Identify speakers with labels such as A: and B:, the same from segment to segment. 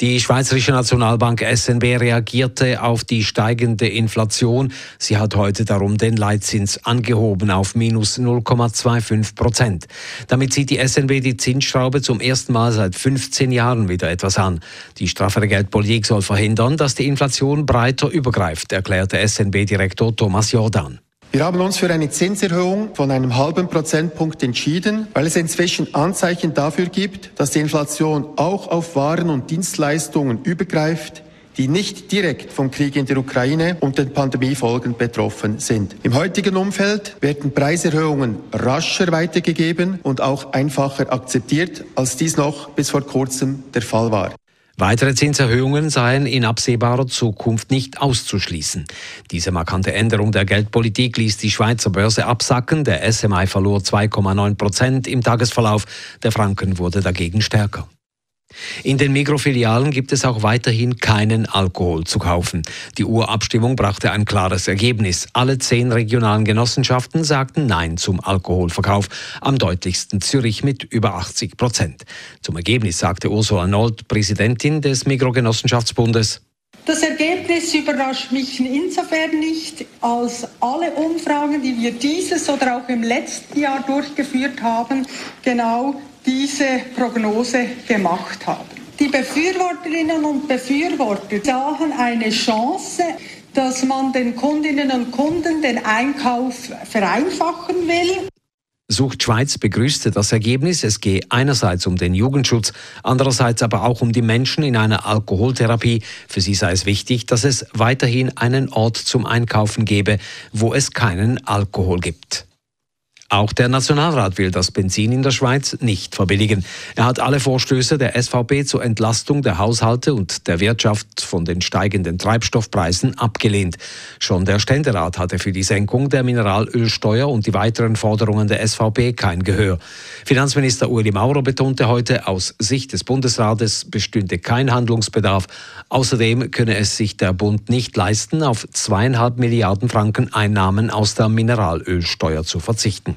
A: Die Schweizerische Nationalbank SNB reagierte auf die steigende Inflation. Sie hat heute darum den Leitzins angehoben auf minus 0,25 Prozent. Damit zieht die SNB die Zinsschraube zum ersten Mal seit 15 Jahren wieder etwas an. Die straffere Geldpolitik soll verhindern, dass die Inflation breiter übergreift, erklärte SNB-Direktor Thomas Jordan.
B: Wir haben uns für eine Zinserhöhung von einem halben Prozentpunkt entschieden, weil es inzwischen Anzeichen dafür gibt, dass die Inflation auch auf Waren und Dienstleistungen übergreift, die nicht direkt vom Krieg in der Ukraine und den Pandemiefolgen betroffen sind. Im heutigen Umfeld werden Preiserhöhungen rascher weitergegeben und auch einfacher akzeptiert, als dies noch bis vor kurzem der Fall war.
A: Weitere Zinserhöhungen seien in absehbarer Zukunft nicht auszuschließen. Diese markante Änderung der Geldpolitik ließ die Schweizer Börse absacken. Der SMI verlor 2,9 Prozent im Tagesverlauf. Der Franken wurde dagegen stärker. In den Mikrofilialen gibt es auch weiterhin keinen Alkohol zu kaufen. Die Urabstimmung brachte ein klares Ergebnis. Alle zehn regionalen Genossenschaften sagten Nein zum Alkoholverkauf, am deutlichsten Zürich mit über 80 Prozent. Zum Ergebnis sagte Ursula Nold, Präsidentin des Mikrogenossenschaftsbundes,
C: das Ergebnis überrascht mich insofern nicht, als alle Umfragen, die wir dieses oder auch im letzten Jahr durchgeführt haben, genau diese Prognose gemacht haben. Die Befürworterinnen und Befürworter sahen eine Chance, dass man den Kundinnen und Kunden den Einkauf vereinfachen will.
A: Sucht Schweiz begrüßte das Ergebnis. Es gehe einerseits um den Jugendschutz, andererseits aber auch um die Menschen in einer Alkoholtherapie. Für sie sei es wichtig, dass es weiterhin einen Ort zum Einkaufen gebe, wo es keinen Alkohol gibt. Auch der Nationalrat will das Benzin in der Schweiz nicht verbilligen. Er hat alle Vorstöße der SVP zur Entlastung der Haushalte und der Wirtschaft von den steigenden Treibstoffpreisen abgelehnt. Schon der Ständerat hatte für die Senkung der Mineralölsteuer und die weiteren Forderungen der SVP kein Gehör. Finanzminister Ueli Maurer betonte heute, aus Sicht des Bundesrates bestünde kein Handlungsbedarf. Außerdem könne es sich der Bund nicht leisten, auf zweieinhalb Milliarden Franken Einnahmen aus der Mineralölsteuer zu verzichten.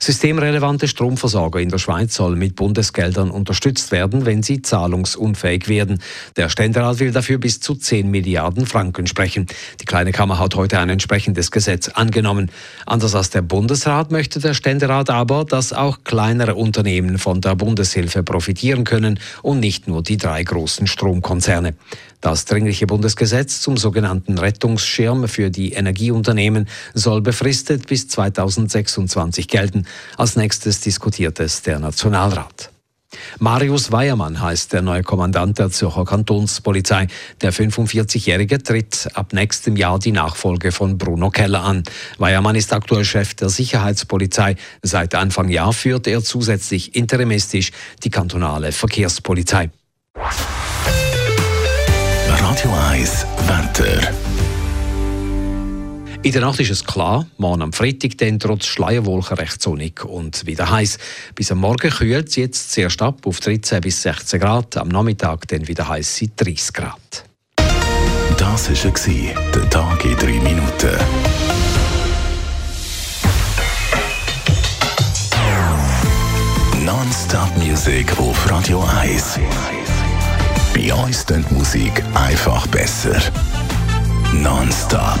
A: Systemrelevante Stromversorger in der Schweiz sollen mit Bundesgeldern unterstützt werden, wenn sie zahlungsunfähig werden. Der Ständerat will dafür bis zu 10 Milliarden Franken sprechen. Die Kleine Kammer hat heute ein entsprechendes Gesetz angenommen. Anders als der Bundesrat möchte der Ständerat aber, dass auch kleinere Unternehmen von der Bundeshilfe profitieren können und nicht nur die drei großen Stromkonzerne. Das dringliche Bundesgesetz zum sogenannten Rettungsschirm für die Energieunternehmen soll befristet bis 2026 gelten. Als nächstes diskutiert es der Nationalrat. Marius Weiermann heißt der neue Kommandant der Zürcher Kantonspolizei. Der 45-Jährige tritt ab nächstem Jahr die Nachfolge von Bruno Keller an. Weiermann ist aktuell Chef der Sicherheitspolizei. Seit Anfang Jahr führt er zusätzlich interimistisch die kantonale Verkehrspolizei.
D: Radio 1 Wetter.
A: In der Nacht ist es klar, morgen am Freitag dann trotz Schleierwolken recht sonnig und wieder heiß. Bis am Morgen kühlt es jetzt zuerst ab auf 13 bis 16 Grad, am Nachmittag dann wieder heiß 30 Grad.
D: Das war der Tag in 3 Minuten. Non-Stop Music auf Radio 1. Bei uns klingt Musik einfach besser. Non-Stop.